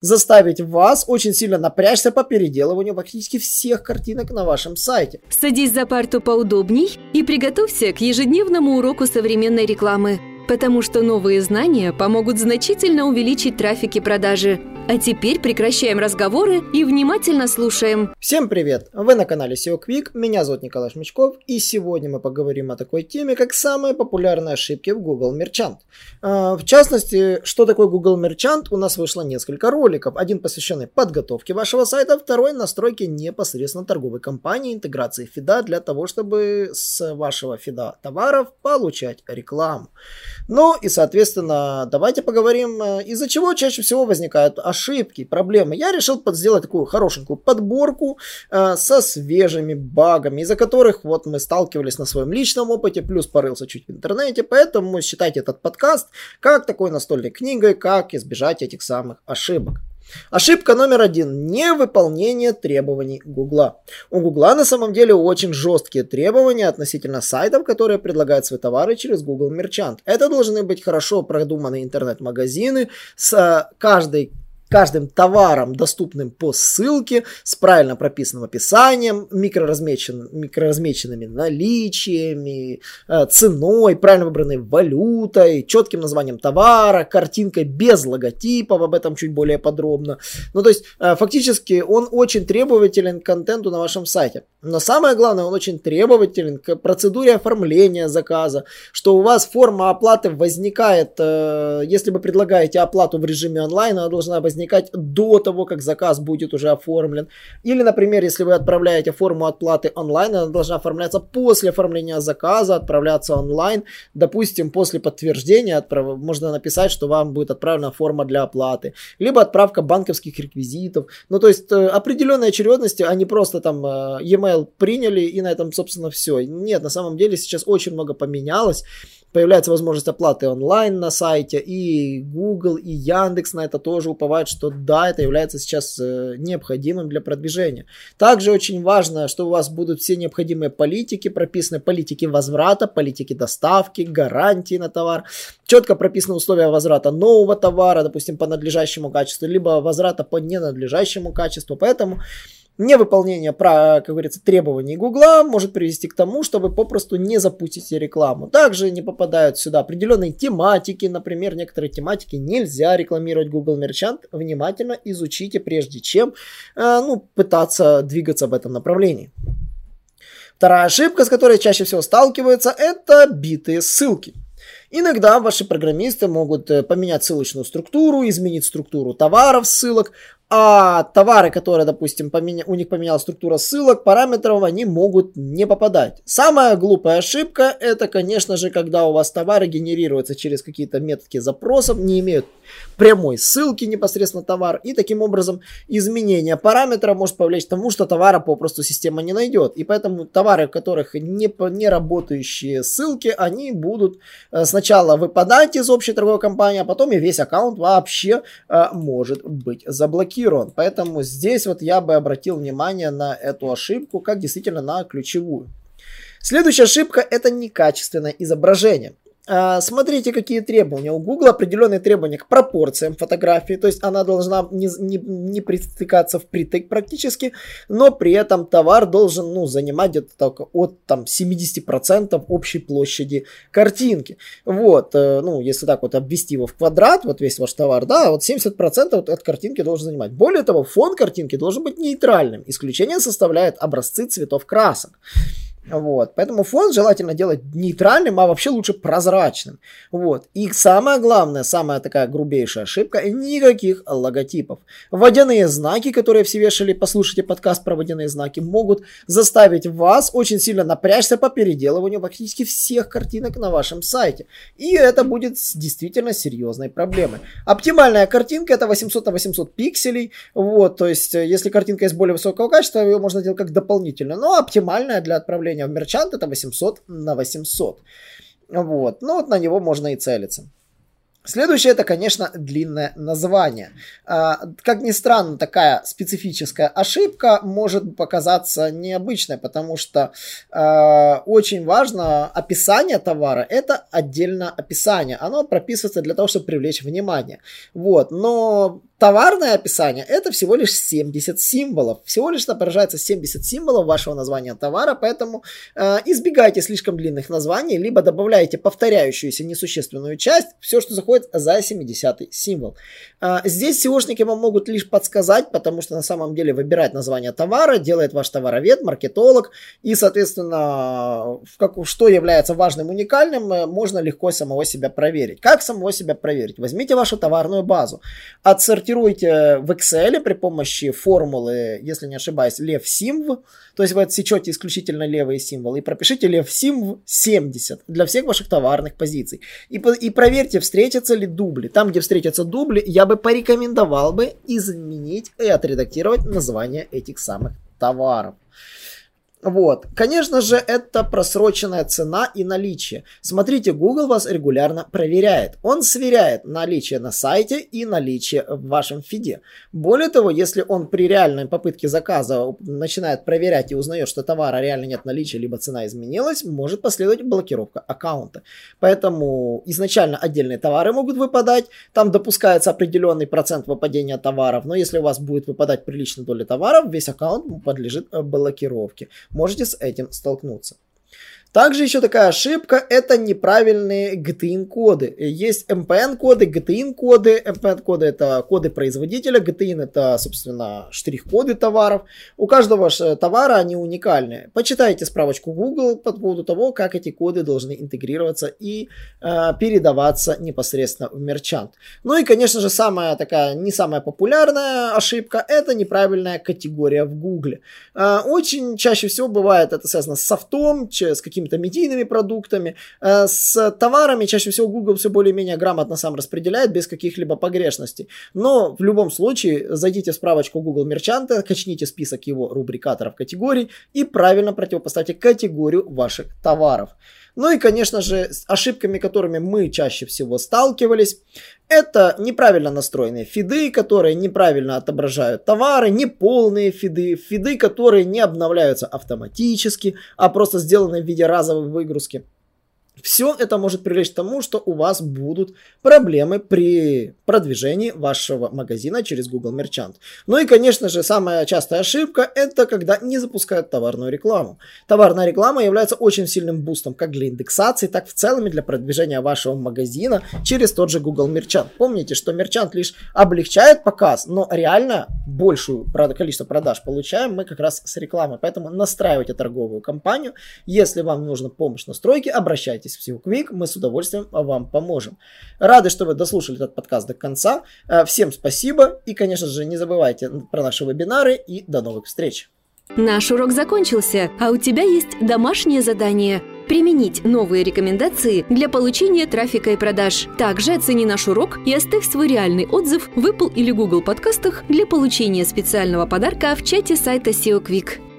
заставить вас очень сильно напрячься по переделыванию практически всех картинок на вашем сайте. Садись за парту поудобней и приготовься к ежедневному уроку современной рекламы, потому что новые знания помогут значительно увеличить трафик и продажи – а теперь прекращаем разговоры и внимательно слушаем. Всем привет! Вы на канале SEO Quick, меня зовут Николай Шмичков, и сегодня мы поговорим о такой теме, как самые популярные ошибки в Google Merchant. А, в частности, что такое Google Merchant, у нас вышло несколько роликов. Один посвященный подготовке вашего сайта, второй настройке непосредственно торговой компании, интеграции фида для того, чтобы с вашего фида товаров получать рекламу. Ну и, соответственно, давайте поговорим, э, из-за чего чаще всего возникают ошибки ошибки, проблемы. Я решил сделать такую хорошенькую подборку э, со свежими багами, из-за которых вот мы сталкивались на своем личном опыте, плюс порылся чуть в интернете, поэтому считайте этот подкаст как такой настольной книгой, как избежать этих самых ошибок. Ошибка номер один – невыполнение требований Гугла. У Гугла на самом деле очень жесткие требования относительно сайтов, которые предлагают свои товары через Google Merchant. Это должны быть хорошо продуманные интернет-магазины с э, каждой каждым товаром, доступным по ссылке, с правильно прописанным описанием, микроразмечен, микроразмеченными наличиями, э, ценой, правильно выбранной валютой, четким названием товара, картинкой без логотипов, об этом чуть более подробно. Ну, то есть, э, фактически, он очень требователен к контенту на вашем сайте. Но самое главное, он очень требователен к процедуре оформления заказа, что у вас форма оплаты возникает, э, если вы предлагаете оплату в режиме онлайн, она должна возникать до того, как заказ будет уже оформлен. Или, например, если вы отправляете форму оплаты онлайн, она должна оформляться после оформления заказа, отправляться онлайн. Допустим, после подтверждения отправ... можно написать, что вам будет отправлена форма для оплаты. Либо отправка банковских реквизитов. Ну, то есть э, определенная очередность, а не просто там э, e-mail приняли и на этом, собственно, все. Нет, на самом деле сейчас очень много поменялось появляется возможность оплаты онлайн на сайте, и Google, и Яндекс на это тоже уповают, что да, это является сейчас э, необходимым для продвижения. Также очень важно, что у вас будут все необходимые политики, прописаны политики возврата, политики доставки, гарантии на товар, четко прописаны условия возврата нового товара, допустим, по надлежащему качеству, либо возврата по ненадлежащему качеству, поэтому Невыполнение, как говорится, требований Гугла может привести к тому, что вы попросту не запустите рекламу. Также не попадают сюда определенные тематики. Например, некоторые тематики нельзя рекламировать Google Merchant. Внимательно изучите, прежде чем э, ну, пытаться двигаться в этом направлении. Вторая ошибка, с которой чаще всего сталкиваются, это битые ссылки. Иногда ваши программисты могут э, поменять ссылочную структуру, изменить структуру товаров, ссылок, а товары, которые, допустим, поменя... у них поменялась структура ссылок, параметров, они могут не попадать. Самая глупая ошибка, это, конечно же, когда у вас товары генерируются через какие-то метки запросов, не имеют прямой ссылки непосредственно товар, и таким образом изменение параметра может повлечь к тому, что товара попросту система не найдет. И поэтому товары, у которых не, не работающие ссылки, они будут э, сначала выпадать из общей торговой компании, а потом и весь аккаунт вообще э, может быть заблокирован. Поэтому здесь вот я бы обратил внимание на эту ошибку, как действительно на ключевую. Следующая ошибка это некачественное изображение. А, смотрите, какие требования. У Google определенные требования к пропорциям фотографии, то есть она должна не, не, не пристыкаться впритык практически, но при этом товар должен ну, занимать где-то от там, 70% общей площади картинки. Вот, э, ну, если так вот обвести его в квадрат, вот весь ваш товар, да, вот 70% от картинки должен занимать. Более того, фон картинки должен быть нейтральным. Исключение составляет образцы цветов красок. Вот. Поэтому фон желательно делать нейтральным, а вообще лучше прозрачным. Вот. И самое главное, самая такая грубейшая ошибка, никаких логотипов. Водяные знаки, которые все вешали, послушайте подкаст про водяные знаки, могут заставить вас очень сильно напрячься по переделыванию практически всех картинок на вашем сайте. И это будет действительно серьезной проблемой. Оптимальная картинка это 800 на 800 пикселей. Вот, то есть, э, если картинка из более высокого качества, ее можно делать как дополнительно. Но оптимальная для отправления в Мерчант это 800 на 800. Вот. Ну вот на него можно и целиться. Следующее это, конечно, длинное название. А, как ни странно, такая специфическая ошибка может показаться необычной, потому что а, очень важно описание товара. Это отдельно описание. Оно прописывается для того, чтобы привлечь внимание. Вот. Но Товарное описание это всего лишь 70 символов. Всего лишь отображается 70 символов вашего названия товара, поэтому э, избегайте слишком длинных названий, либо добавляйте повторяющуюся несущественную часть, все, что заходит за 70 символ. Э, здесь SEOшники вам могут лишь подсказать, потому что на самом деле выбирать название товара делает ваш товаровед, маркетолог, и, соответственно, в как, что является важным, уникальным, э, можно легко самого себя проверить. Как самого себя проверить? Возьмите вашу товарную базу, отсортируйте в Excel при помощи формулы, если не ошибаюсь, лев симв, то есть вы отсечете исключительно левые символы и пропишите лев симв 70 для всех ваших товарных позиций. И, и проверьте, встретятся ли дубли. Там, где встретятся дубли, я бы порекомендовал бы изменить и отредактировать название этих самых товаров. Вот. Конечно же, это просроченная цена и наличие. Смотрите, Google вас регулярно проверяет. Он сверяет наличие на сайте и наличие в вашем фиде. Более того, если он при реальной попытке заказа начинает проверять и узнает, что товара реально нет наличия, либо цена изменилась, может последовать блокировка аккаунта. Поэтому изначально отдельные товары могут выпадать. Там допускается определенный процент выпадения товаров. Но если у вас будет выпадать приличная доля товаров, весь аккаунт подлежит блокировке можете с этим столкнуться. Также еще такая ошибка, это неправильные GTIN-коды. Есть MPN-коды, GTIN-коды. MPN-коды это коды производителя, GTIN это, собственно, штрих-коды товаров. У каждого товара они уникальные. Почитайте справочку Google по поводу того, как эти коды должны интегрироваться и э, передаваться непосредственно в мерчант. Ну и, конечно же, самая такая, не самая популярная ошибка, это неправильная категория в Google. Э, очень чаще всего бывает это связано с софтом, с каким какими-то медийными продуктами. Э, с товарами чаще всего Google все более-менее грамотно сам распределяет без каких-либо погрешностей. Но в любом случае зайдите в справочку Google Мерчанта, качните список его рубрикаторов категорий и правильно противопоставьте категорию ваших товаров. Ну и, конечно же, с ошибками, которыми мы чаще всего сталкивались, это неправильно настроенные фиды, которые неправильно отображают товары, неполные фиды, фиды, которые не обновляются автоматически, а просто сделаны в виде разовой выгрузки. Все это может привлечь к тому, что у вас будут проблемы при продвижении вашего магазина через Google Merchant. Ну и, конечно же, самая частая ошибка это когда не запускают товарную рекламу. Товарная реклама является очень сильным бустом как для индексации, так в целом и для продвижения вашего магазина через тот же Google Merchant. Помните, что Merchant лишь облегчает показ, но реально большую количество продаж получаем мы как раз с рекламы. Поэтому настраивайте торговую кампанию. Если вам нужна помощь в настройке, обращайтесь обращайтесь в SEO Quick, мы с удовольствием вам поможем. Рады, что вы дослушали этот подкаст до конца. Э, всем спасибо и, конечно же, не забывайте про наши вебинары и до новых встреч. Наш урок закончился, а у тебя есть домашнее задание – применить новые рекомендации для получения трафика и продаж. Также оцени наш урок и оставь свой реальный отзыв в Apple или Google подкастах для получения специального подарка в чате сайта SEO Quick.